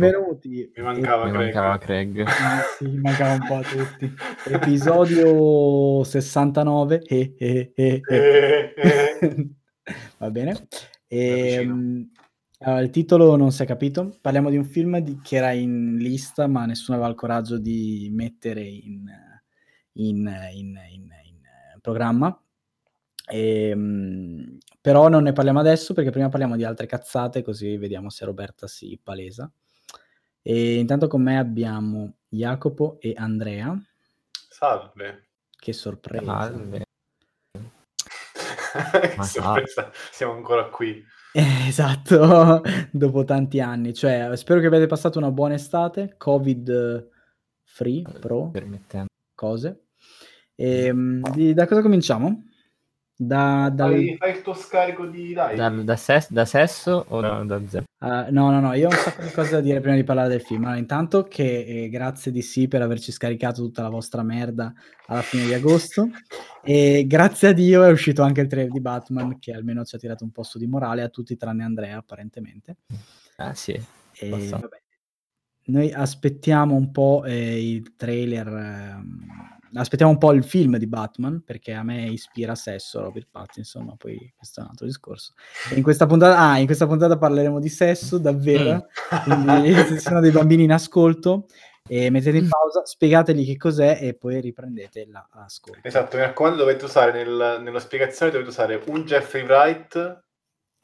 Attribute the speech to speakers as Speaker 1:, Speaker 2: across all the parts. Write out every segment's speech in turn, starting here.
Speaker 1: Benvenuti.
Speaker 2: Mi mancava,
Speaker 3: Mi
Speaker 2: Craig.
Speaker 3: mancava Craig.
Speaker 1: Ah, sì, mi mancava un po' a tutti. Episodio 69. Eh, eh, eh, eh.
Speaker 2: Eh, eh.
Speaker 1: Va bene.
Speaker 2: vicino.
Speaker 1: Ehm, allora, il titolo non si è capito. Parliamo di un film di- che era in lista, ma nessuno aveva il coraggio di mettere in, in- in- in- in programma. Ehm, però non ne parliamo adesso perché prima parliamo di altre cazzate, così vediamo se Roberta si palesa. E intanto con me abbiamo Jacopo e Andrea.
Speaker 2: Salve.
Speaker 1: Che sorpresa!
Speaker 3: Salve.
Speaker 2: che
Speaker 3: Ma
Speaker 2: sorpresa, siamo ancora qui.
Speaker 1: Eh, esatto, dopo tanti anni. Cioè, spero che abbiate passato una buona estate, Covid free, pro,
Speaker 3: Permettendo.
Speaker 1: cose. Ehm, di- da cosa cominciamo? Da, dal-
Speaker 2: Fai, fai il tuo scarico di dai.
Speaker 3: Da, da, ses- da sesso o da, da zero?
Speaker 1: Ah, no, no, no, io ho un sacco di cose da dire prima di parlare del film. Allora, intanto che eh, grazie di sì per averci scaricato tutta la vostra merda alla fine di agosto. E grazie a Dio è uscito anche il trailer di Batman, che almeno ci ha tirato un po' su di morale a tutti tranne Andrea, apparentemente.
Speaker 3: Ah sì.
Speaker 1: E, vabbè, noi aspettiamo un po' eh, il trailer, ehm, aspettiamo un po' il film di Batman, perché a me ispira sesso Robert Pattinson, ma poi questo è un altro discorso. In questa puntata, ah, in questa puntata parleremo di sesso, davvero. Quindi se ci sono dei bambini in ascolto, e mettete in pausa, spiegateli che cos'è e poi riprendete l'ascolto.
Speaker 2: Esatto, mi raccomando, dovete usare nel- nella spiegazione dovete usare un Jeffrey Wright,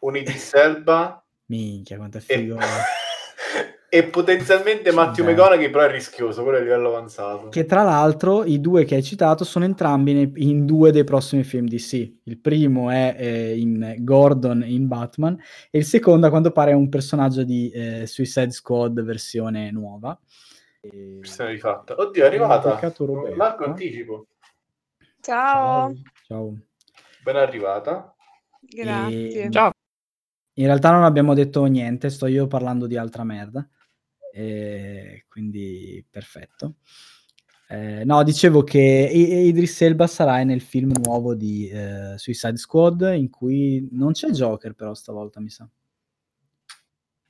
Speaker 2: un Idris Elba
Speaker 1: Minchia, quanto è figo.
Speaker 2: e potenzialmente Matthew
Speaker 1: Beh.
Speaker 2: McConaughey, però è rischioso, quello è a livello avanzato.
Speaker 1: Che tra l'altro i due che hai citato sono entrambi nei- in due dei prossimi film DC. Il primo è eh, in Gordon in Batman e il secondo a quanto pare è un personaggio di eh, Suicide Squad versione nuova. E-
Speaker 2: Versione rifatta. Oddio, è arrivata. Largo anticipo.
Speaker 4: Ciao,
Speaker 1: Ciao.
Speaker 2: Ben arrivata.
Speaker 4: grazie.
Speaker 1: E-
Speaker 3: Ciao.
Speaker 1: In realtà non abbiamo detto niente, sto io parlando di altra merda. E quindi perfetto. Eh, no, dicevo che Idris Elba sarà nel film nuovo di eh, Suicide Squad in cui non c'è Joker però stavolta mi sa.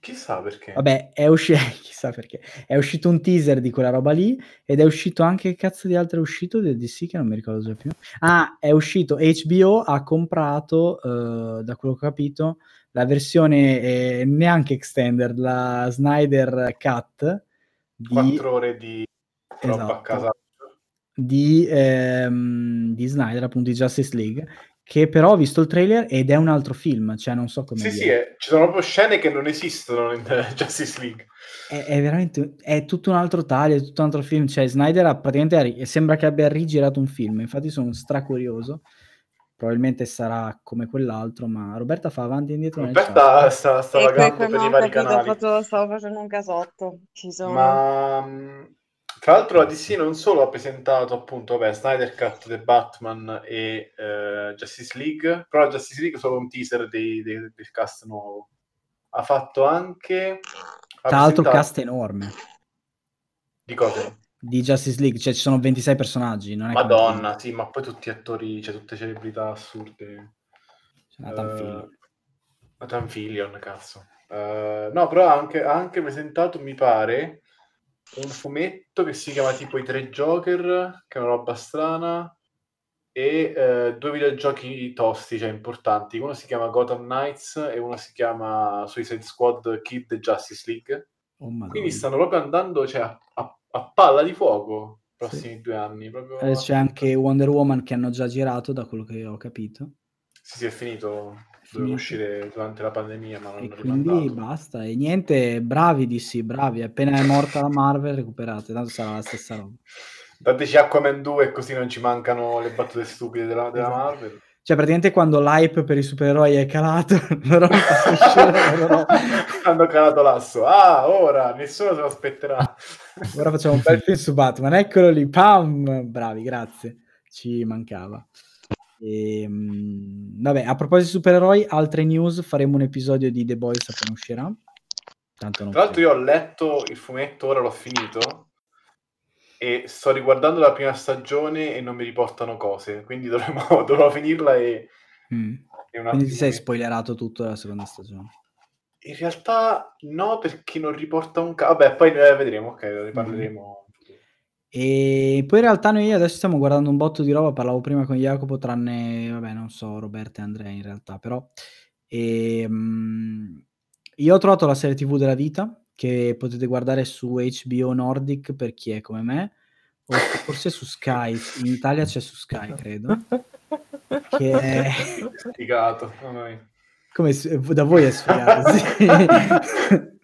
Speaker 2: Chissà perché.
Speaker 1: Vabbè, è uscito chissà perché. È uscito un teaser di quella roba lì ed è uscito anche che cazzo di altro è uscito del DC che non mi ricordo già più. Ah, è uscito HBO ha comprato eh, da quello che ho capito la versione eh, neanche extended, la Snyder Cut di,
Speaker 2: Quattro ore di roba
Speaker 1: Esatto.
Speaker 2: a casa.
Speaker 1: di, ehm, di Snyder, appunto di Justice League, che però ho visto il trailer ed è un altro film, cioè non so come
Speaker 2: Sì,
Speaker 1: dire.
Speaker 2: sì, è- ci sono proprio scene che non esistono in Justice League.
Speaker 1: È, è veramente è tutto un altro taglio, è tutto un altro film. Cioè, Snyder ha praticamente sembra che abbia rigirato un film. Infatti, sono stracurioso. Probabilmente sarà come quell'altro, ma Roberta fa avanti e indietro.
Speaker 2: Roberta sta, sta vagando per i vari canali.
Speaker 4: fatto- stavo facendo un casotto. Ci sono.
Speaker 2: Ma mh, tra l'altro la DC non solo ha presentato appunto vabbè, Snyder Cut The Batman e eh, Justice League, però la Justice League è solo un teaser dei- dei- del cast nuovo. Ha fatto anche... ha
Speaker 1: Tra l'altro,
Speaker 2: presentato-
Speaker 1: cast enorme
Speaker 2: Di cose?
Speaker 1: Di Justice League, cioè ci sono 26 personaggi. Non è come-
Speaker 2: Madonna, sì, ma poi tutti attori, cioè tutte celebrità assurde.
Speaker 1: C'è Nathan Fillion.
Speaker 2: Eh, Nathan Fillion, cazzo. Eh, no, però ha anche, anche presentato, mi pare, un fumetto che si chiama tipo I Tre Joker, che è una roba strana, e eh, due videogiochi tosti, cioè importanti. Uno si chiama Gotham Knights e uno si chiama Suicide Squad Kid Justice League.
Speaker 1: Oh.
Speaker 2: Quindi stanno proprio andando cioè, a, a- a palla di fuoco i prossimi due anni. Proprio...
Speaker 1: Eh, C'è anche Wonder Woman che hanno già girato, da quello che ho capito.
Speaker 2: Sì, sì, è finito. Doveva uscire durante la pandemia, ma
Speaker 1: E
Speaker 2: l'hanno
Speaker 1: quindi
Speaker 2: rimandato.
Speaker 1: basta. E niente, bravi di sì, bravi. Appena è morta la Marvel, recuperate. Tanto sarà la stessa roba.
Speaker 2: Dateci Aquaman 2 così non ci mancano le battute stupide della, della
Speaker 1: Esatto.
Speaker 2: Marvel.
Speaker 1: Cioè, praticamente quando l'hype per i supereroi è calato, loro loro-
Speaker 2: Hanno calato l'asso. Ah, ora nessuno se lo aspetterà.
Speaker 1: Ora facciamo un bel film su Batman. Eccolo lì, pam! Bravi, grazie. Ci mancava. Ehm, vabbè, a proposito di supereroi, altre news, faremo un episodio di The Boys appena uscirà. Tanto
Speaker 2: Tra l'altro io ho letto il fumetto, ora l'ho finito e sto riguardando la prima stagione e non mi riportano cose, quindi dovremo, dovrò finirla e,
Speaker 1: Mm.
Speaker 2: e
Speaker 1: Quindi ti sei spoilerato tutto della seconda stagione.
Speaker 2: In realtà no, perché non riporta un ca vabbè poi, ehm, vedremo, okay, ne futuro.
Speaker 1: E poi in realtà noi adesso stiamo guardando un botto di roba, parlavo prima con Jacopo, tranne vabbè non so, Roberta e Andrea in realtà, però, ehm, io ho trovato la serie TV della vita, che potete guardare su HBO Nordic per chi è come me, o forse su Sky, in Italia c'è su Sky credo, che è
Speaker 2: mamma mia.
Speaker 1: Come s da voi è sfigato, sì.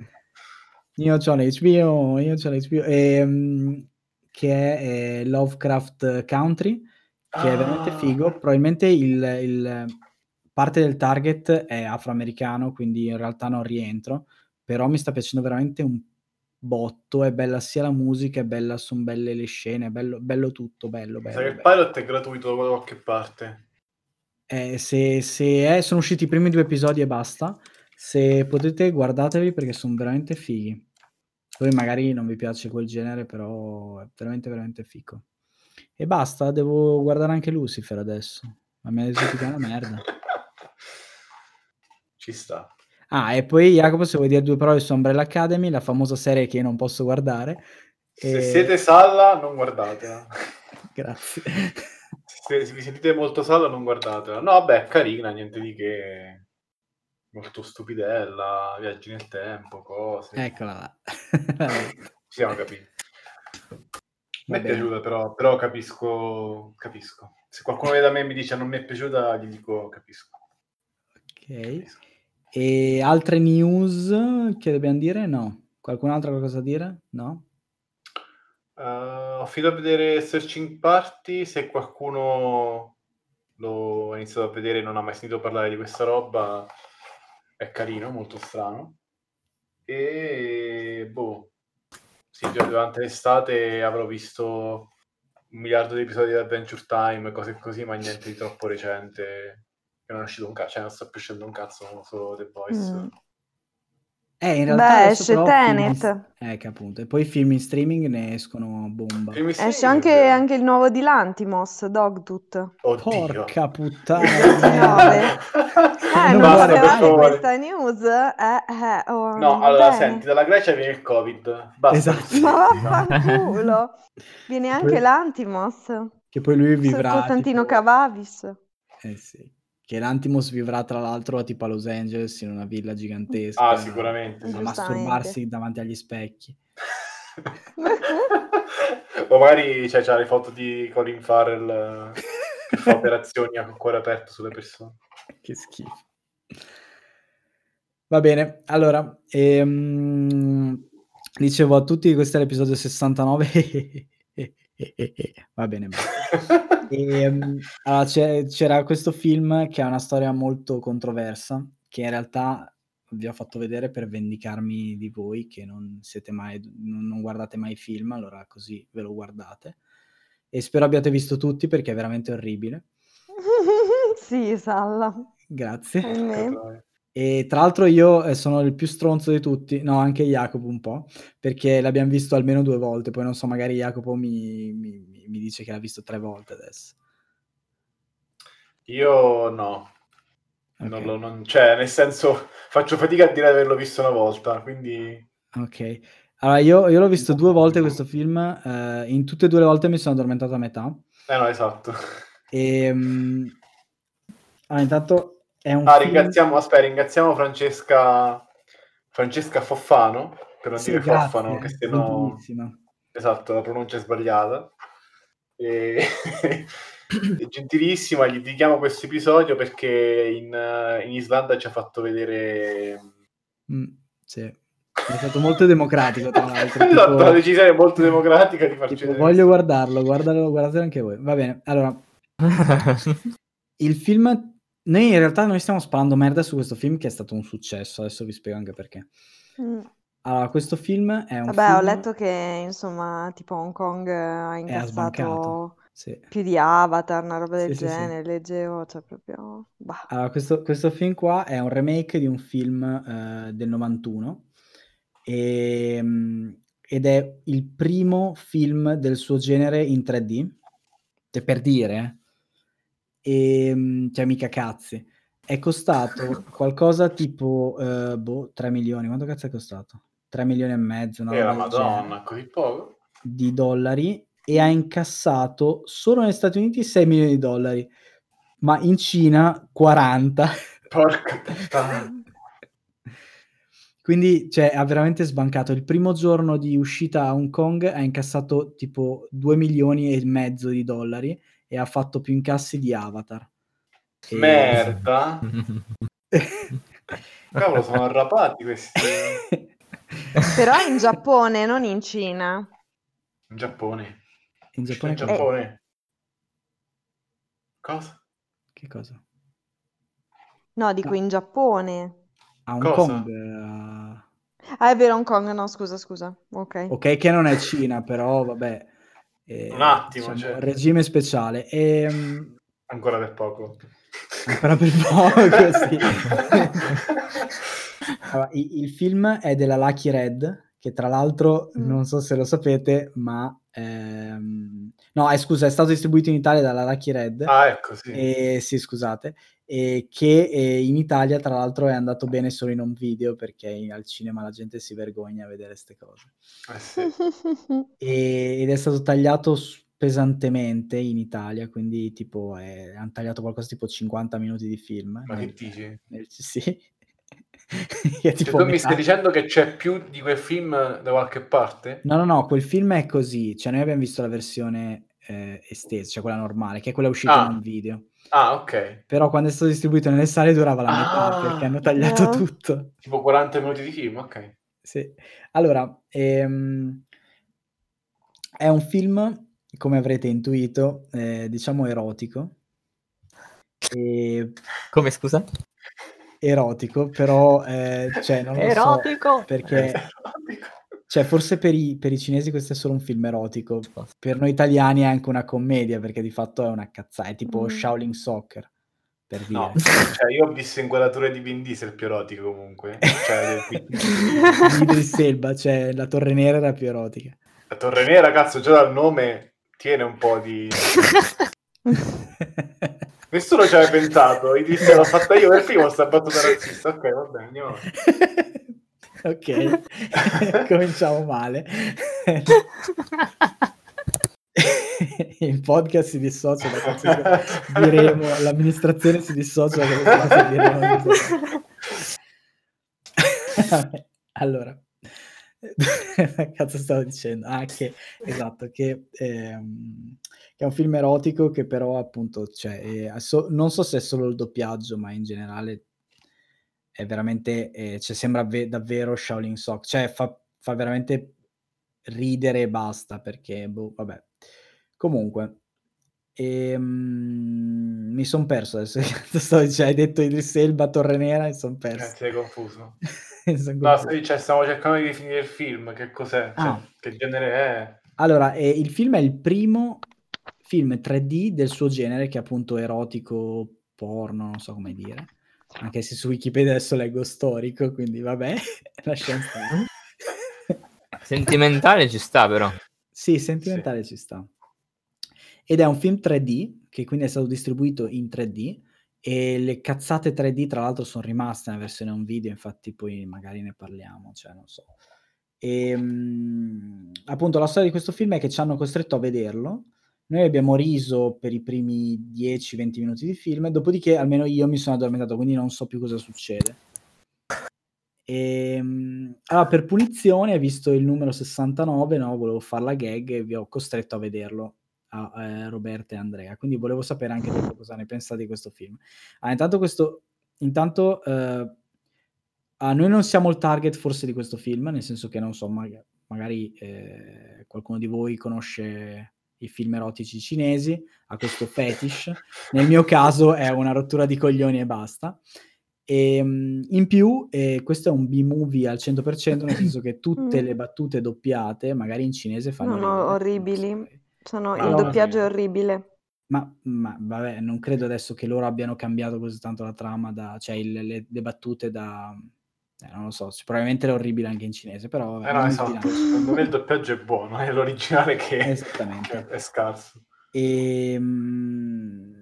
Speaker 1: Io c'ho l'HBO, io c'ho l'HBO, ehm, che è, ehm, Lovecraft Country, che è veramente
Speaker 2: Ah.
Speaker 1: figo. Probabilmente il il parte del target è afroamericano, quindi in realtà non rientro, però mi sta piacendo veramente un botto, è bella sia la musica, è bella son belle le scene, è bello bello tutto, bello, bello,
Speaker 2: che il pilot è gratuito da qualche parte.
Speaker 1: Eh, se se è sono usciti i primi 2 episodi e basta. Se potete guardatevi perché son veramente fighi. Poi magari non vi piace quel genere, però è veramente, veramente fico. E basta, devo guardare anche Lucifer adesso, ma mi ha detto tipo è una merda.
Speaker 2: Ci sta.
Speaker 1: Ah, e poi Jacopo se vuoi dire 2 parole su Umbrella Academy, la famosa serie che io non posso guardare.
Speaker 2: Se
Speaker 1: Ehm
Speaker 2: siete Salla non guardatela.
Speaker 1: Grazie.
Speaker 2: Se vi sentite molto Salla non guardatela. No vabbè, carina, niente di che. Molto stupidella, viaggi nel tempo, cose.
Speaker 1: Eccola là.
Speaker 2: Ci siamo capiti. Me è piaciuta però, però capisco capisco. Se qualcuno da me e mi dice: "Non mi è piaciuta", gli dico: "Capisco".
Speaker 1: Okay.
Speaker 2: Capisco.
Speaker 1: E altre news che dobbiam dire? No. Qualcun altro ha qualcosa da dire? No?
Speaker 2: Ho finito a vedere Searching Party, se qualcuno lo ha iniziato a vedere e non ha mai sentito parlare di questa roba, è carino, molto strano. E boh, sì, già durante l'estate avrò visto 1.000.000.000 di episodi di Adventure Time, cose così, ma niente di troppo recente, non è uscito un ca cioè non sta più uscendo un cazzo, solo The Boys.
Speaker 4: Mh.
Speaker 1: Eh, in realtà
Speaker 4: Beh, esce
Speaker 1: però film
Speaker 4: Tenet.
Speaker 1: eh, che appunto. E poi i film in streaming ne escono a bomba.
Speaker 4: Esce
Speaker 2: è
Speaker 4: anche anche il nuovo di Lantimos, Dogtooth.
Speaker 2: Oddio.
Speaker 1: Porca puttana
Speaker 4: Il
Speaker 1: di
Speaker 4: 29.
Speaker 1: merda.
Speaker 4: Eh,
Speaker 1: Non
Speaker 4: sapevate questa news? Eh, eh, oh,
Speaker 2: No, allora
Speaker 4: bene.
Speaker 2: senti, dalla Grecia viene il Covid. Basta
Speaker 1: Esatto.
Speaker 4: Ma vaffanculo. Viene
Speaker 1: Che
Speaker 4: anche
Speaker 1: poi
Speaker 4: Lantimos.
Speaker 1: che poi lui vivrà
Speaker 4: Costantino
Speaker 1: tipo
Speaker 4: Cavavis.
Speaker 1: eh sì. Che l'Antimos vivrà tra l'altro tipo a Los Angeles in una villa
Speaker 2: Ah,
Speaker 1: gigantesca
Speaker 2: sicuramente,
Speaker 1: a masturbarsi davanti agli specchi.
Speaker 2: o magari cioè, c'ha le foto di Colin Farrell che fa operazioni a cuore aperto sulle persone.
Speaker 1: Che schifo. Va bene, allora, ehm, dicevo a tutti questo è l'episodio 69 va bene, basta. Ehm, allora c'era questo film che ha una storia molto controversa, che in realtà vi ho fatto vedere per vendicarmi di voi che non siete mai non guardate mai film, allora così ve lo guardate. E spero abbiate visto tutti perché è veramente orribile.
Speaker 4: Sì, Salla.
Speaker 1: Grazie.
Speaker 4: Ahimè.
Speaker 1: E tra l'altro io, ehm, sono il più stronzo di tutti, no anche Jacopo un po', perché l'abbiam visto almeno 2 volte, poi non so, magari Jacopo mi mi mi mi dice che l'ha visto 3 volte adesso.
Speaker 2: Io no. Non
Speaker 1: Okay.
Speaker 2: lo non cioè, nel senso, faccio fatica a dire di averlo visto una volta, quindi
Speaker 1: Okay. Allora io io l'ho visto 2 volte questo film, ehm, in tutte e 2 le volte mi sono addormentato a metà.
Speaker 2: Eh no, esatto.
Speaker 1: Ehm, allora intanto è un
Speaker 2: Ah,
Speaker 1: film
Speaker 2: ringraziamo aspetta, ringraziamo Francesca Francesca Foffano, per non
Speaker 1: Sì,
Speaker 2: dire Foffano, che
Speaker 1: grazie,
Speaker 2: se no esatto, la pronuncia è sbagliata. E è gentilissima, gli dedichiamo questo episodio perché in in Islanda ci ha fatto vedere
Speaker 1: Mh, sì. È stato molto democratico tra l'altro,
Speaker 2: Esatto,
Speaker 1: tipo
Speaker 2: una decisione molto democratica di farci
Speaker 1: tipo
Speaker 2: vedere
Speaker 1: voglio guardarlo, guardalo guardatelo anche voi. Va bene, allora il film noi in realtà noi stiamo sparando merda su questo film che è stato un successo, adesso vi spiego anche perché.
Speaker 4: Mh.
Speaker 1: Allora, questo film è un
Speaker 4: Vabbè, ho
Speaker 1: film
Speaker 4: letto che insomma tipo Hong Kong ha
Speaker 1: Eh, ha sbancato,
Speaker 4: incassato
Speaker 1: sì.
Speaker 4: più di Avatar, una roba
Speaker 1: Sì,
Speaker 4: del
Speaker 1: sì, sì.
Speaker 4: genere, leggevo, cioè proprio bah.
Speaker 1: Allora, questo questo film qua è un remake di un film, ehm, del '91, ehm, ed è il primo film del suo genere in 3D, cioè per dire eh. Ehm, cioè mica cazzi. è costato qualcosa tipo, eh, boh, 3 milioni. Quanto cazzo è costato? 3 milioni e mezzo,
Speaker 2: la madonna, così poco?
Speaker 1: Di dollari e ha incassato solo negli Stati Uniti 6 milioni di dollari, ma in Cina 40.
Speaker 2: Porca puttana.
Speaker 1: Quindi cioè, ha veramente sbancato. Il primo giorno di uscita a Hong Kong ha incassato tipo 2 milioni e mezzo di dollari e ha fatto più incassi di Avatar. E...
Speaker 2: Merda. Cavolo, sono arrapati questi.
Speaker 4: Però in Giappone, non in Cina.
Speaker 2: In Giappone.
Speaker 1: In Giappone,
Speaker 2: In Giappone. Cosa?
Speaker 1: Che cosa?
Speaker 4: No, dico
Speaker 1: No.
Speaker 4: in Giappone.
Speaker 1: A Hong
Speaker 2: Cosa?
Speaker 1: Kong. eh,
Speaker 4: Ah, è vero, Hong Kong, no, scusa, scusa. Ok.
Speaker 1: ok, che non è Cina, però vabbè. eh,
Speaker 2: Un attimo, cioè.
Speaker 1: Regime speciale. E,
Speaker 2: Ancora per poco.
Speaker 1: ancora per poco, sì. Allora, i- il film è della Lucky Red, che tra l'altro
Speaker 4: Mm.
Speaker 1: non so se lo sapete, ma ehm, no, è, scusa, è stato distribuito in Italia dalla Lucky Red.
Speaker 2: ah, ecco, sì.
Speaker 1: E, sì, scusate, e che eh, in Italia tra l'altro è andato bene solo in un video perché in- al cinema la gente si vergogna a vedere queste cose.
Speaker 2: Eh sì.
Speaker 1: E- ed è stato tagliato pesantemente in Italia, quindi tipo eh, hanno tagliato qualcosa tipo 50 minuti di film.
Speaker 2: Ma
Speaker 1: nel-
Speaker 2: che dici?
Speaker 1: nel- sì.
Speaker 2: Cioè, tu mi
Speaker 1: metà.
Speaker 2: stai dicendo che c'è più di quel film da qualche parte?
Speaker 1: No, no, no, quel film è così, cioè noi abbiamo visto la versione eh, estesa, cioè quella normale, che è quella uscita
Speaker 2: Ah.
Speaker 1: in un video.
Speaker 2: Ah, ok.
Speaker 1: Però quando è stato distribuito nelle sale durava la metà
Speaker 2: Ah,
Speaker 1: perché hanno tagliato
Speaker 4: no.
Speaker 1: tutto.
Speaker 2: Tipo 40 minuti di film, ok.
Speaker 1: Sì. Allora, ehm, è un film, come avrete intuito, eh, diciamo erotico. E-
Speaker 3: Come scusa?
Speaker 1: Erotico, però eh, cioè, non lo so,
Speaker 3: Erotico!
Speaker 1: perché
Speaker 2: Erotico.
Speaker 1: cioè, forse per i, per i cinesi questo è solo un film erotico, per noi italiani è anche una commedia, perché di fatto è una cazzata, è tipo
Speaker 4: Mm.
Speaker 1: Shaolin Soccer, per dire.
Speaker 2: No, cioè io ho visto inquadrature di Vin Diesel più erotiche comunque. Cioè, del-
Speaker 1: Elba, cioè la Torre Nera era più erotica.
Speaker 2: la Torre Nera, cazzo, già dal nome tiene un po' di... Nessuno ci aveva pensato, i disse l'ho fatta io per primo sta battuta razzista. Ok, va bene, andiamo
Speaker 1: ok, cominciamo male. Il podcast si dissocia da qualsiasi diremo, l'amministrazione si dissocia da qualsiasi diremo. Allora, cazzo stavo dicendo? Ah, che esatto, che, ehm, che è un film erotico che però appunto, cioè, è so- non so se è solo il doppiaggio, ma in generale è veramente, eh, cioè, sembra ve- davvero Shaolin Soccer, cioè fa, fa veramente ridere e basta perché, boh, vabbè. Comunque, ehm, mi sono perso adesso, cazzo stavo dicendo? hai detto Idris Elba, Torre Nera, mi sono
Speaker 2: Eh,
Speaker 1: perso.
Speaker 2: sei confuso. No, sì, cioè, stiamo cercando di definire il film, che cos'è, cioè,
Speaker 1: Ah.
Speaker 2: che genere è.
Speaker 1: Allora, eh, il film è il primo film 3D del suo genere, che è appunto erotico, porno, non so come dire. Anche se su Wikipedia adesso leggo storico, quindi vabbè, lasciamo stare.
Speaker 3: Sentimentale ci sta però.
Speaker 1: Sì, sentimentale ci sta. Ed è un film 3D, che quindi è stato distribuito in 3D, e le cazzate 3D tra l'altro sono rimaste nella versione un video, infatti poi magari ne parliamo, cioè non so. E, mm, appunto la storia di questo film è che ci hanno costretto a vederlo, noi abbiamo riso per i primi 10-20 minuti di film, dopodiché almeno io mi sono addormentato, quindi non so più cosa succede. Ehm, allora, per punizione, visto il numero 69, no, volevo fare la gag e vi ho costretto a vederlo a eh, Roberta e Andrea. Quindi volevo sapere anche voi cosa ne pensate di questo film. Ah, intanto questo, intanto eh, ah, noi non siamo il target forse di questo film, nel senso che non so, maga- magari eh, qualcuno di voi conosce i film erotici cinesi, ha questo fetish. Nel mio caso è una rottura di coglioni e basta. E, mm, in più, eh, questo è un B-movie al 100%, nel senso che tutte
Speaker 4: Mm.
Speaker 1: le battute doppiate, magari in cinese, fanno
Speaker 4: No, no, orribili.
Speaker 1: Eh.
Speaker 4: Sono-
Speaker 2: Ma
Speaker 4: il
Speaker 2: no,
Speaker 4: doppiaggio è orribile.
Speaker 1: Ma, ma, vabbè, non credo adesso che loro abbiano cambiato così tanto la trama, da, cioè il- le, le battute da... eh, non lo so, probabilmente era orribile anche in cinese, però...
Speaker 2: Eh no, esatto. Secondo me il doppiaggio è buono, è l'originale che,
Speaker 1: Esattamente.
Speaker 2: che è scarso.
Speaker 1: E, mm,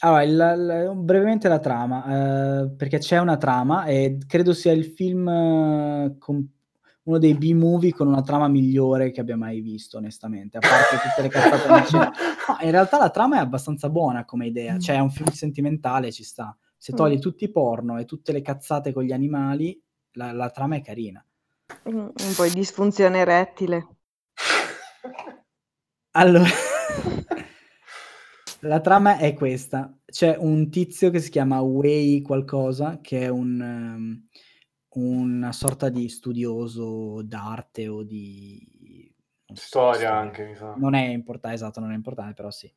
Speaker 1: Allora, il l brevemente la trama, ehm, perché c'è una trama e credo sia il film eh, con uno dei B-movie con una trama migliore che abbia mai visto onestamente, a parte tutte le cazzate. No, in realtà la trama è abbastanza buona come idea, cioè è un film sentimentale, ci sta. Se
Speaker 4: Mh.
Speaker 1: togli tutti i porno e tutte le cazzate con gli animali, la la trama è carina.
Speaker 4: Mh, un po' di disfunzione erettile.
Speaker 1: Allora, la trama è questa: c'è un tizio che si chiama Wei qualcosa, che è un ehm, una sorta di studioso d'arte o di so,
Speaker 2: Storia
Speaker 1: storia.
Speaker 2: anche, mi sa.
Speaker 1: Non è importa esatto, non è importante, però sì.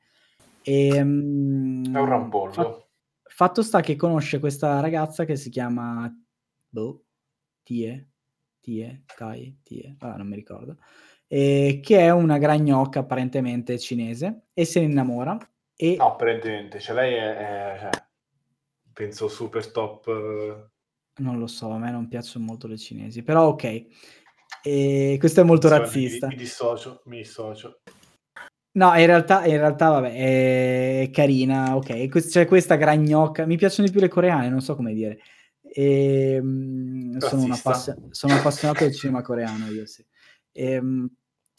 Speaker 1: Ehm,
Speaker 2: È un rampollo.
Speaker 1: fa fatto sta che conosce questa ragazza che si chiama boh, Tie? Tie? Tai? Tie? Vabbè, non mi ricordo. Ehm, che è una gragnocca apparentemente cinese e se ne innamora e
Speaker 2: No, apparentemente, cioè lei è, è cioè, penso super top.
Speaker 1: Non lo so, a me non piacciono molto le cinesi, però okay. Ehm, questo è molto
Speaker 2: insomma,
Speaker 1: razzista.
Speaker 2: Mi, mi dissocio, mi dissocio.
Speaker 1: No, in realtà in realtà vabbè, è carina. Ques c'è questa gragnocca mi piacciono di più le coreane, non so come dire. Ehm, sono un
Speaker 2: Razzista.
Speaker 1: appassi sono appassionato del cinema coreano io, sì. Ehm,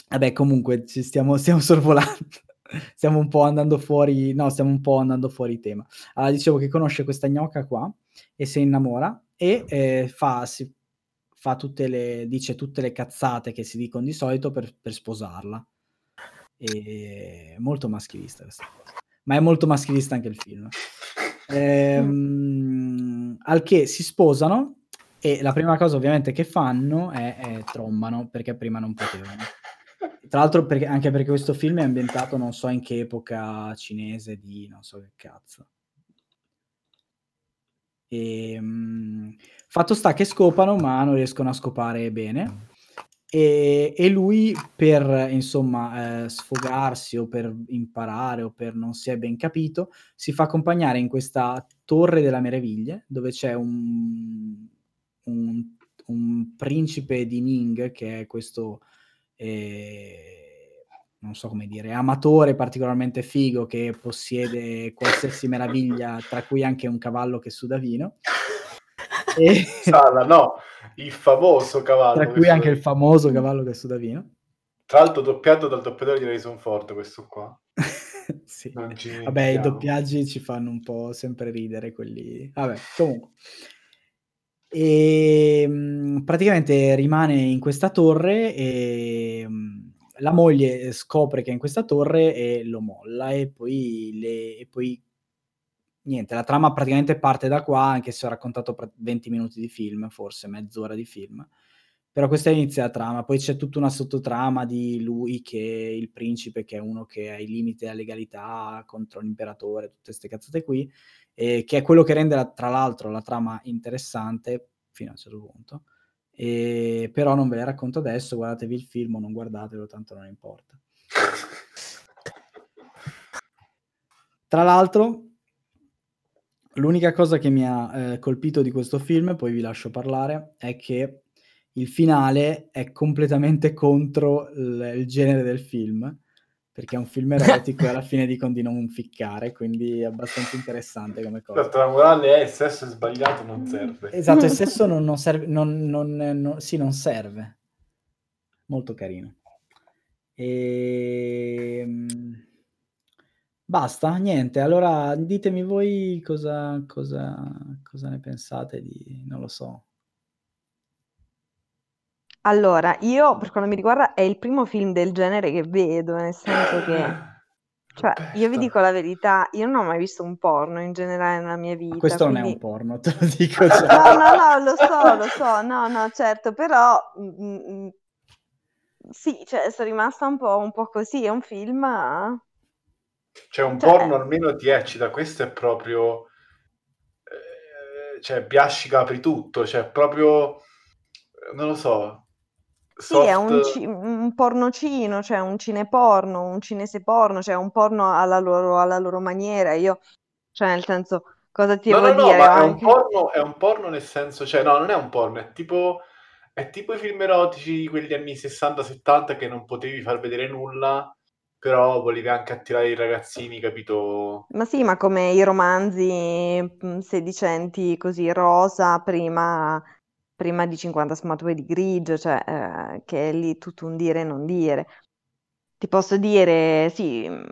Speaker 1: vabbè comunque ci stiamo stiamo sorvolando. Stiamo un po' andando fuori no, stiamo un po' andando fuori tema. Allora dicevo che conosce questa gnocca qua e ne innamora e, ehm, fa si fa tutte le dice tutte le cazzate che si dicono di solito per per sposarla. Ehm, molto maschilista questa cosa, ma è molto maschilista anche il film. Ehm, al che si sposano e la prima cosa ovviamente che fanno è è trombano, perché prima non potevano. Tra l'altro perché anche perché questo film è ambientato non so in che epoca cinese di non so che cazzo. Ehm, fatto sta che scopano, ma non riescono a scopare bene. E e lui per insomma, ehm, sfogarsi o per imparare o per non si è ben capito, si fa accompagnare in questa torre della meraviglie, dove c'è un un un principe di Ning, che è questo, ehm, non so come dire, amatore particolarmente figo che possiede qualsiasi meraviglia, tra cui anche un cavallo che suda vino. E
Speaker 2: Sala, no, il famoso cavallo.
Speaker 1: tra cui anche il famoso cavallo che suda vino.
Speaker 2: Tra l'altro doppiato dal doppiatore di Harrison Ford questo qua.
Speaker 1: Sì. Vabbè, i doppiaggi ci fanno un po' sempre ridere quelli vabbè, comunque. Ehm, praticamente rimane in questa torre, ehm, la moglie scopre che è in questa torre e lo molla e poi le e poi niente, la trama praticamente parte da qua, anche se ho raccontato pra 20 minuti di film, forse mezz'ora di film. Però questa inizia la trama, poi c'è tutta una sottotrama di lui che è il principe, che è uno che ha i limiti della legalità contro l'imperatore, tutte 'ste cazzate qui, ehm, che è quello che rende la tra l'altro la trama interessante fino a un certo punto. Ehm, però non ve le racconto adesso, guardatevi il film o non guardatelo, tanto non importa. Tra l'altro l'unica cosa che mi ha, ehm, colpito di questo film, poi vi lascio parlare, è che il finale è completamente contro l il genere del film, perché è un film erotico e alla fine dicono di non ficcare, quindi è abbastanza interessante come cosa.
Speaker 2: La morale è il sesso è sbagliato, non serve.
Speaker 1: Esatto, il sesso non non serve non non no sì, non serve. Molto carino. Ehm, basta, niente. Allora ditemi voi cosa cosa cosa ne pensate di non lo so.
Speaker 4: Allora, io per quanto mi riguarda è il primo film del genere che vedo, nel senso che cioè, io vi dico la verità, io non ho mai visto un porno in generale nella mia
Speaker 1: Ma
Speaker 4: vita,
Speaker 1: questo non è
Speaker 4: quindi
Speaker 1: un porno, te lo dico
Speaker 4: No,
Speaker 1: già.
Speaker 4: no, no, lo so, lo so, no, no, certo, però, mhmm, mhmm, sì, cioè son rimasta un po' un po' così, è un film
Speaker 2: Cioè un
Speaker 4: Cioè
Speaker 2: porno almeno ti eccita, questo è proprio ehm, cioè Biascica apri tutto, cioè proprio non lo so,
Speaker 4: Sì, è un
Speaker 2: soft
Speaker 4: ci un pornocino, cioè un cineporno, un cinese porno, cioè un porno alla loro alla loro maniera. Io cioè nel senso, cosa ti
Speaker 2: No, no, no,
Speaker 4: dire? Ho
Speaker 2: ma è un porno è un porno nel senso cioè no, non è un porno, è tipo è tipo i film erotici di quegli anni '60, '70 che non potevi far vedere nulla però volevi anche attirare i ragazzini, capito?
Speaker 4: Ma sì, ma come i romanzi mm, sedicenti così rosa prima, prima di 50 sfumature di grigio, cioè eh, che è lì tutto un dire e non dire. Ti posso dire, sì, mm,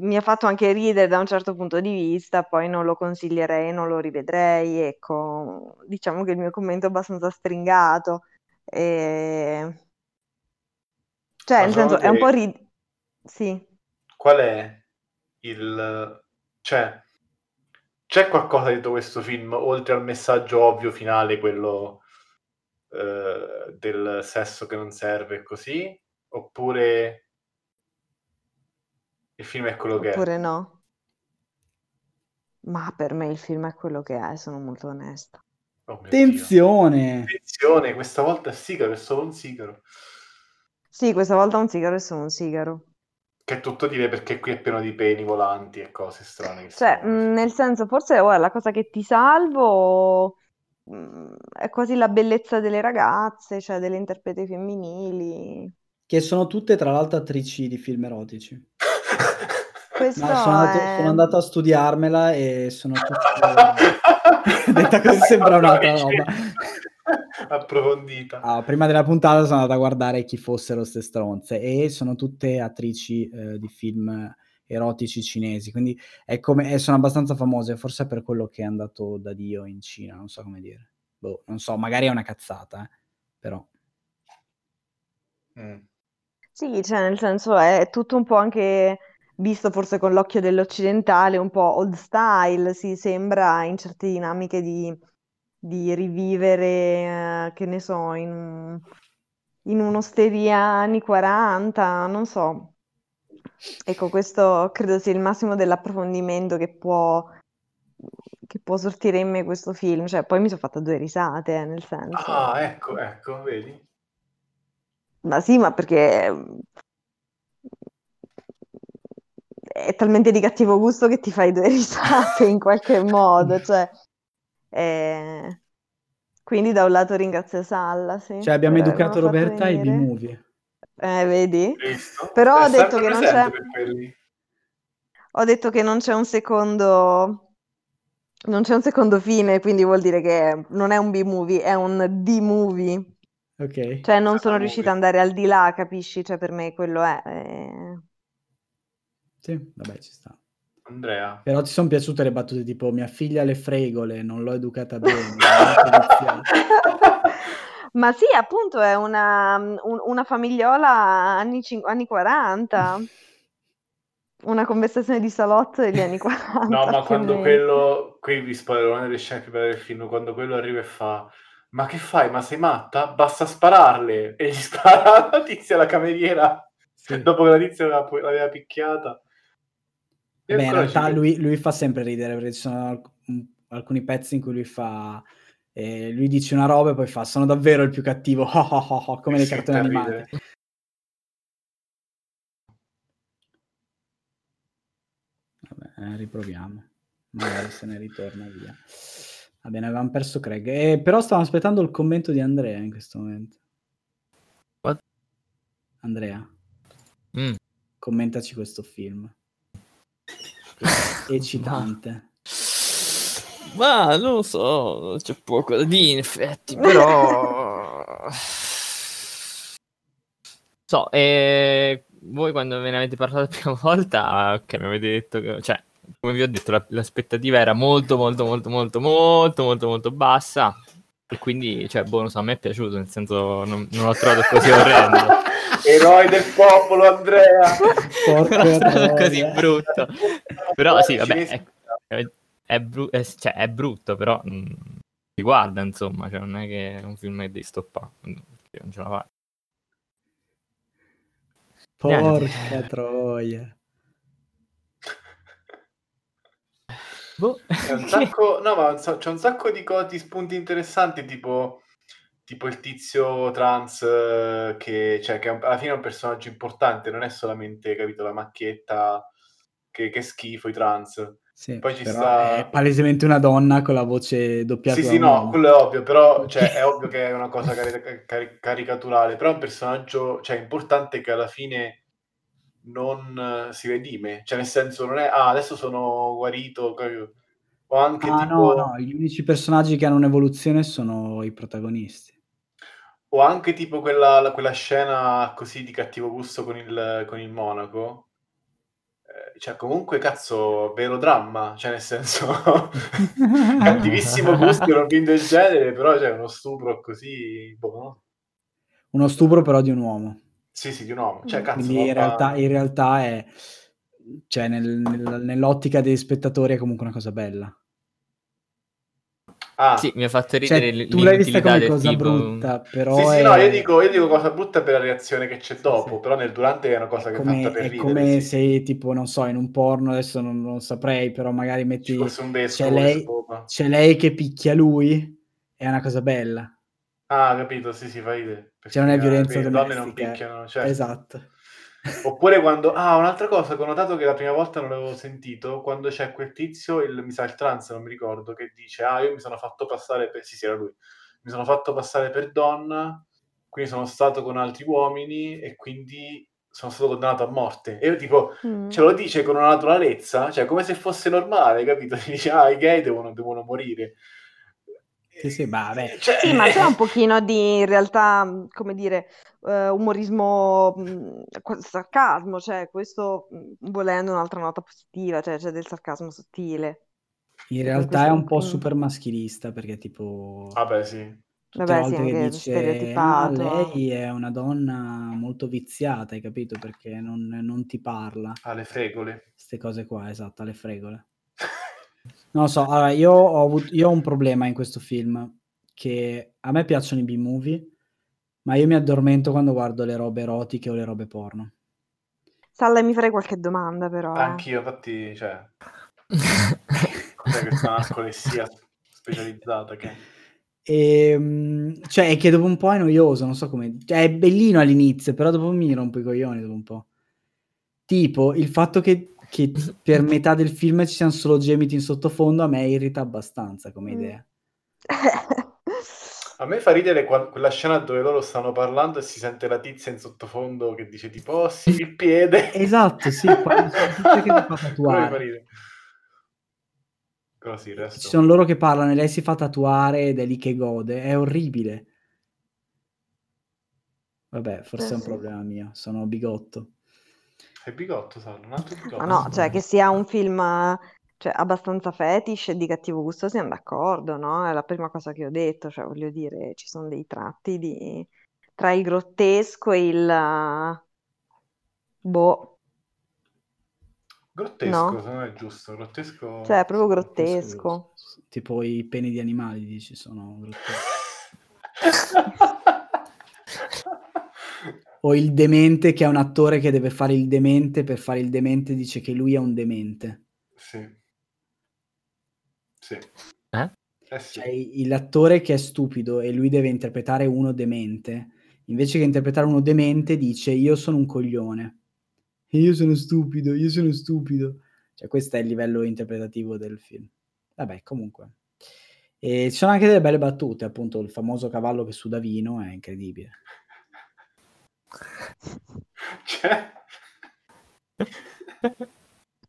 Speaker 4: mi ha fatto anche ridere da un certo punto di vista, poi non lo consiglierei, non lo rivedrei, ecco, diciamo che il mio commento è abbastanza stringato. E... Cioè,
Speaker 2: Ma
Speaker 4: nel senso, è un po' rid... Sì.
Speaker 2: qual è il... cioè, c'è qualcosa tutto questo film, oltre al messaggio ovvio finale, quello eh, del sesso che non serve e così? Oppure il film è quello che è?
Speaker 4: Oppure no? Ma per me il film è quello che è, sono molto onesta.
Speaker 2: Oh.
Speaker 1: Attenzione!
Speaker 2: Attenzione, questa volta è sigaro, è solo un sigaro.
Speaker 4: Sì, questa volta un sigaro e sono un sigaro.
Speaker 2: Che è tutto dire perché qui è pieno di peni volanti e cose strane
Speaker 4: Cioè, mh, nel senso, forse guarda, la cosa che ti salvo mh, è quasi la bellezza delle ragazze, cioè delle interpreti femminili.
Speaker 1: Che sono tutte tra l'altro attrici di film erotici.
Speaker 4: Questo
Speaker 1: No, sono, andato,
Speaker 4: è...
Speaker 1: sono andato a studiarmela e sono tutte... Detta così sembra un'altra roba.
Speaker 2: Approfondita.
Speaker 1: Ah, prima della puntata sono andato a guardare chi fossero ste stronze e sono tutte attrici eh, di film erotici cinesi, quindi è come, e sono abbastanza famose, forse per quello che è andato da Dio in Cina, non so come dire. Boh, non so, magari è una cazzata, eh, però.
Speaker 2: Mm.
Speaker 4: Sì, cioè nel senso è tutto un po' anche visto forse con l'occhio dell'occidentale, un po' old style, si sembra in certe dinamiche di, di rivivere, eh, che ne so, in, in un'osteria anni 40, non so. Ecco, questo credo sia il massimo dell'approfondimento che può, che può sortire in me questo film. Cioè, poi mi sono fatta due risate, eh, nel senso.
Speaker 2: Ah, ecco, ecco, vedi?
Speaker 4: Ma sì, ma perché è talmente di cattivo gusto che ti fai due risate in qualche modo, cioè, eh, Quindi da un lato ringrazio Salla, sì,
Speaker 1: Cioè abbiamo educato Roberta ai. B-movie.
Speaker 4: Eh, vedi?
Speaker 2: Visto?
Speaker 4: Però
Speaker 2: È
Speaker 4: ho detto che non c'è-. Ho detto che non c'è un secondo... Non c'è un secondo fine, quindi vuol dire che non è un B-movie, è un D-movie.
Speaker 1: Ok.
Speaker 4: Cioè non sono riuscita ad andare al di là, capisci? Cioè per me quello è... eh.
Speaker 1: Sì, vabbè, ci sta.
Speaker 2: Andrea,
Speaker 1: Però ti sono piaciute le battute tipo mia figlia le fregole, non l'ho educata bene. non l'ho poliziata.
Speaker 4: Ma sì, appunto, è una, un- una famigliola anni, cin- anni 40. Una conversazione di salotto degli anni 40.
Speaker 2: no, ma quando quello, qui vi spoilerò una delle scene più belle del film, quando quello arriva e fa, ma che fai, ma sei matta? Basta spararle! E gli spara la tizia, la cameriera,
Speaker 1: Sì.
Speaker 2: dopo che la tizia l'aveva, l'aveva picchiata.
Speaker 1: Beh, in realtà lui, lui fa sempre ridere perché ci sono alc- un- alcuni pezzi in cui lui fa. eh, lui dice una roba e poi fa: Sono davvero il più cattivo, oh, oh, oh, oh", come nei cartoni animati. Vabbè, eh, riproviamo. Magari se ne ritorna via. Va bene, avevamo perso Craig. Eh, però stavamo aspettando il commento di Andrea in questo momento.
Speaker 3: What?
Speaker 1: Andrea,
Speaker 3: Mm.
Speaker 1: commentaci questo film. Eccitante.
Speaker 3: Ma non lo so, c'è poco da dire in effetti, però... So, e voi quando me ne avete parlato la prima volta, che mi avete detto che... Cioè, come vi ho detto, la- l'aspettativa era molto, molto, molto, molto, molto, molto, molto bassa. E quindi, cioè, boh, non so, a me è piaciuto, nel senso, non, non l'ho trovato così orrendo.
Speaker 2: Eroe del popolo, Andrea!
Speaker 3: Non l'ho trovato così brutto. Però sì, vabbè, è, è- è bru- è- cioè, è brutto, però mm, si guarda, insomma, cioè, non è che è un film che devi stoppare, mm, perché non ce la fai.
Speaker 1: Porca troia.
Speaker 3: Boh.
Speaker 2: C'è un sacco, no, ma c'è un sacco di, co- di spunti interessanti, tipo, tipo il tizio trans eh, che, cioè, che alla fine è un personaggio importante, non è solamente, capito, la macchietta che, che schifo i trans.
Speaker 1: Sì,
Speaker 2: Poi ci sta-
Speaker 1: è palesemente una donna con la voce doppiata
Speaker 2: Sì, sì, no, quello è ovvio, però cioè, è ovvio che è una cosa cari- cari- caricaturale, però è un personaggio cioè, importante che alla fine non eh, si redime, cioè nel senso non è ah adesso sono guarito, o anche
Speaker 1: Ah,
Speaker 2: tipo
Speaker 1: no, no, gli unici personaggi che hanno un'evoluzione sono i protagonisti.
Speaker 2: o anche tipo quella, la- quella scena così di cattivo gusto con il, con il monaco. Eh, Cioè, comunque, cazzo, vero dramma, cioè nel senso, cattivissimo gusto per un film del genere, però c'è uno stupro così, boh, no?
Speaker 1: Uno stupro però di un uomo.
Speaker 2: Sì, sì, di un uomo, cioè,
Speaker 4: Mm.
Speaker 2: cazzo,
Speaker 1: Quindi in realtà, in realtà è, cioè nel- nel- nell'ottica dei spettatori è comunque una cosa bella.
Speaker 2: Ah,
Speaker 3: Sì, mi ha fatto
Speaker 1: Cioè,
Speaker 3: ridere l-
Speaker 1: tu l'hai vista come cosa
Speaker 3: tipo...
Speaker 1: brutta, però
Speaker 2: Sì, sì,
Speaker 1: è,
Speaker 2: no, io dico, io dico cosa brutta per la reazione che c'è
Speaker 1: Sì,
Speaker 2: dopo,
Speaker 1: sì.
Speaker 2: però nel durante è una cosa
Speaker 1: è
Speaker 2: che è
Speaker 1: come,
Speaker 2: fatta per
Speaker 1: è
Speaker 2: ridere,
Speaker 1: come
Speaker 2: sì.
Speaker 1: se tipo, non so, in un porno, adesso non, non saprei, però magari
Speaker 2: Ci
Speaker 1: metti,
Speaker 2: fosse un
Speaker 1: c'è
Speaker 2: vescovo che
Speaker 1: lei, c'è lei che picchia lui, è una cosa bella.
Speaker 2: Ah, capito, sì, sì, fa ridere.
Speaker 1: Cioè non è
Speaker 2: Perché,
Speaker 1: violenza
Speaker 2: eh, le donne non
Speaker 1: domestica.
Speaker 2: picchiano, certo.
Speaker 1: Esatto.
Speaker 2: Oppure quando... Ah, un'altra cosa che ho notato che la prima volta non l'avevo sentito, quando c'è quel tizio, il, mi sa il trans, non mi ricordo, che dice, ah, io mi sono fatto passare per... Sì, sì, era lui. Mi sono fatto passare per donna, quindi sono stato con altri uomini e quindi sono stato condannato a morte. E io tipo,
Speaker 4: Mm.
Speaker 2: ce lo dice con una naturalezza, cioè come se fosse normale, capito? Dice, ah, i gay devono, devono morire.
Speaker 1: Sì, sì, ma vabbè.
Speaker 2: Cioè,
Speaker 4: Sì, ma c'è un pochino di, in realtà, come dire, eh, umorismo, mh, qu- sarcasmo, cioè questo, mh, volendo un'altra nota positiva, cioè c'è del sarcasmo sottile.
Speaker 1: In realtà è un po' super maschilista perché tipo
Speaker 2: Vabbè, sì.
Speaker 1: tutte
Speaker 4: Vabbè, sì,
Speaker 1: volte che
Speaker 4: anche
Speaker 1: dice ah, lei è una donna molto viziata, hai capito? Perché non, non ti parla.
Speaker 2: Alle fregole.
Speaker 1: Queste cose qua, esatto, alle fregole. Non lo so, allora io ho, avuto, io ho un problema in questo film, che a me piacciono i B-movie, ma io mi addormento quando guardo le robe erotiche o le robe porno.
Speaker 4: Salla, mi farei qualche domanda però. eh.
Speaker 2: Anch'io, infatti, cioè, cos'è questa narcolessia specializzata che...
Speaker 1: E, mm, cioè, è che dopo un po' è noioso, non so come... Cioè, è bellino all'inizio, però dopo mi rompo i coglioni dopo un po'. Tipo, il fatto che, che per metà del film ci siano solo gemiti in sottofondo a me irrita abbastanza come
Speaker 4: Mm.
Speaker 1: idea.
Speaker 2: A me fa ridere quella scena dove loro stanno parlando e si sente la tizia in sottofondo che dice tipo, oh sì, il piede.
Speaker 1: Esatto, sì, quando c'è la tizia che si fa
Speaker 2: Quello mi
Speaker 1: tatuare.
Speaker 2: fa ridere. Però sì, il
Speaker 1: Ci
Speaker 2: resto...
Speaker 1: sono loro che parlano e lei si fa tatuare ed è lì che gode. È orribile. Vabbè, forse
Speaker 4: Eh,
Speaker 1: è un
Speaker 4: sì.
Speaker 1: problema mio. Sono bigotto.
Speaker 2: È bigotto, Sal, un altro bigotto.
Speaker 4: Ma no, cioè che sia un film cioè, abbastanza fetish e di cattivo gusto, siamo d'accordo, no? È la prima cosa che ho detto, cioè voglio dire, ci sono dei tratti di... tra il grottesco e il... boh,
Speaker 2: Grottesco,
Speaker 4: No.
Speaker 2: se non è giusto. Grottesco...
Speaker 4: cioè è proprio
Speaker 1: Grottesco.
Speaker 4: grottesco.
Speaker 1: Tipo i peni di animali, dici, sono grotteschi. O il demente che è un attore che deve fare il demente per fare il demente dice che lui è un demente.
Speaker 2: sì. Sì.
Speaker 3: Eh?
Speaker 2: Eh sì.
Speaker 1: Cioè l'attore che è stupido e lui deve interpretare uno demente, invece che interpretare uno demente dice io sono un coglione. Io sono stupido, io sono stupido. Cioè questo è il livello interpretativo del film. Vabbè, comunque. E ci sono anche delle belle battute, appunto il famoso cavallo che suda vino è incredibile.
Speaker 2: Cioè...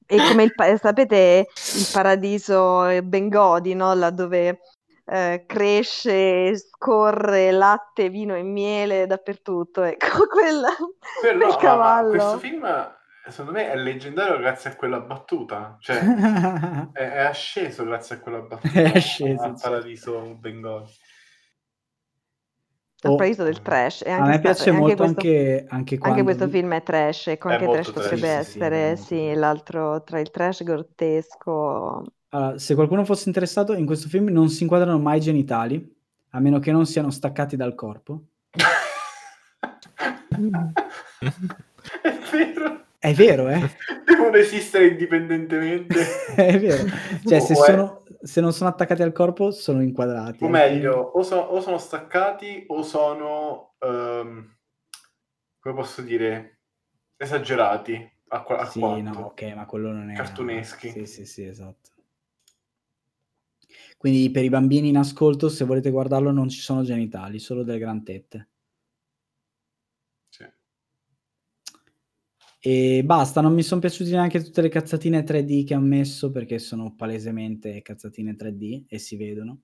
Speaker 4: E come il, pa- sapete, il paradiso Bengodi, no? Là dove eh, cresce, scorre latte, vino e miele dappertutto. Ecco, quella,
Speaker 2: Quello,
Speaker 4: quel cavallo.
Speaker 2: questo film, secondo me, è leggendario grazie a quella battuta. Cioè, è, è asceso grazie a quella battuta.
Speaker 1: È asceso,
Speaker 2: Al paradiso Bengali.
Speaker 4: Al
Speaker 1: Oh,
Speaker 4: paradiso del trash.
Speaker 1: A
Speaker 4: anche
Speaker 1: me piace
Speaker 4: anche
Speaker 1: molto
Speaker 4: questo-
Speaker 1: anche, anche quando...
Speaker 4: Anche questo film è trash, ecco,
Speaker 2: È
Speaker 4: anche trash potrebbe
Speaker 2: trash,
Speaker 1: sì, sì,
Speaker 4: essere,
Speaker 1: molto
Speaker 4: sì, l'altro tra il trash grottesco.
Speaker 1: Allora, se qualcuno fosse interessato, in questo film non si inquadrano mai i genitali, a meno che non siano staccati dal corpo.
Speaker 2: è vero.
Speaker 1: È vero, eh?
Speaker 2: Devono esistere indipendentemente.
Speaker 1: È vero. Cioè, se, sono, se non sono attaccati al corpo, sono inquadrati.
Speaker 2: O meglio, o, so- o sono staccati o sono, ehm, come posso dire, esagerati a, qua- a
Speaker 1: Sì,
Speaker 2: quanto.
Speaker 1: no, ok, ma quello non è...
Speaker 2: Cartuneschi.
Speaker 1: Sì, sì, sì, esatto. Quindi per i bambini in ascolto, se volete guardarlo, non ci sono genitali, solo delle gran tette. E basta, non mi son piaciuti neanche tutte le cazzatine 3D che han messo, perché sono palesemente cazzatine 3D e si vedono.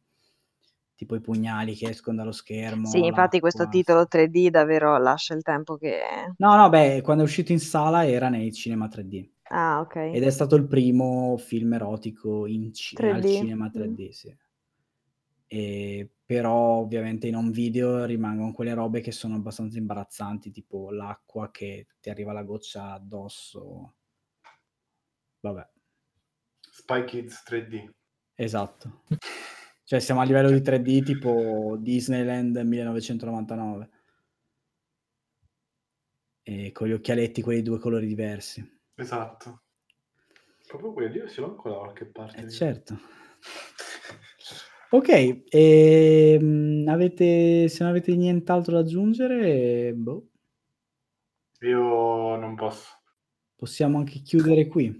Speaker 1: Tipo i pugnali che escono dallo schermo,
Speaker 4: Sì, infatti questo titolo 3D davvero lascia il tempo che
Speaker 1: No, no, beh, quando è uscito in sala era nei cinema 3D.
Speaker 4: Ah, ok.
Speaker 1: Ed è stato il primo film erotico in al
Speaker 4: 3D,
Speaker 1: cinema
Speaker 4: mh.
Speaker 1: 3D, sì. Ehm, però ovviamente in home video rimangono quelle robe che sono abbastanza imbarazzanti, tipo l'acqua che ti arriva la goccia addosso. Vabbè.
Speaker 2: Spy Kids 3D.
Speaker 1: Esatto. Cioè siamo a livello di 3D tipo Disneyland 1999. E con gli occhialetti quelli 2 colori diversi.
Speaker 2: Esatto. Proprio quelli, io ce l'ho ancora da qualche parte.
Speaker 1: Eh certo. Ok, ehm, avete se non avete nient'altro da aggiungere, boh,
Speaker 2: Io non posso.
Speaker 1: possiamo anche chiudere qui.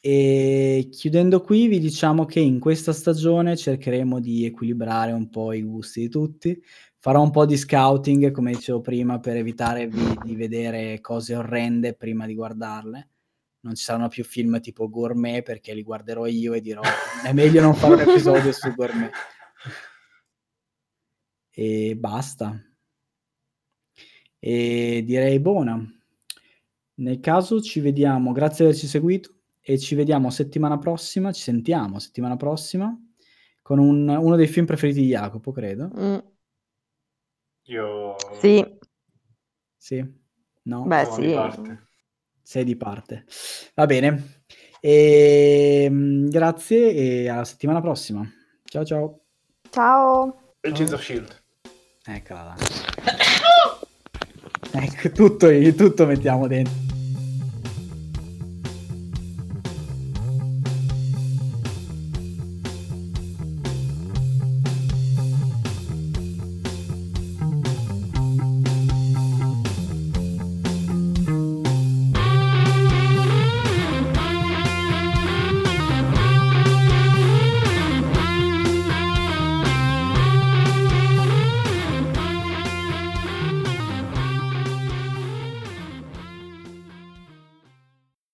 Speaker 1: E chiudendo qui vi diciamo che in questa stagione cercheremo di equilibrare un po' i gusti di tutti. Farò un po' di scouting, come dicevo prima, per evitare vi di vedere cose orrende prima di guardarle. Non ci saranno più film tipo Gourmet perché li guarderò io e dirò: "È meglio non fare un episodio su Gourmet". E basta. E direi buona. Nel caso ci vediamo grazie di averci seguito e ci vediamo settimana prossima ci sentiamo settimana prossima con un uno dei film preferiti di Jacopo, credo.
Speaker 4: Mh.
Speaker 2: Io
Speaker 4: Sì.
Speaker 1: Sì? No?
Speaker 4: Beh,
Speaker 2: di
Speaker 4: sì.
Speaker 1: Sei di parte. Va bene. Ehm, grazie e alla settimana prossima. Ciao, ciao.
Speaker 4: Ciao.
Speaker 2: Agents of Shield.
Speaker 1: Eccola là. Ecco, tutto tutto mettiamo dentro.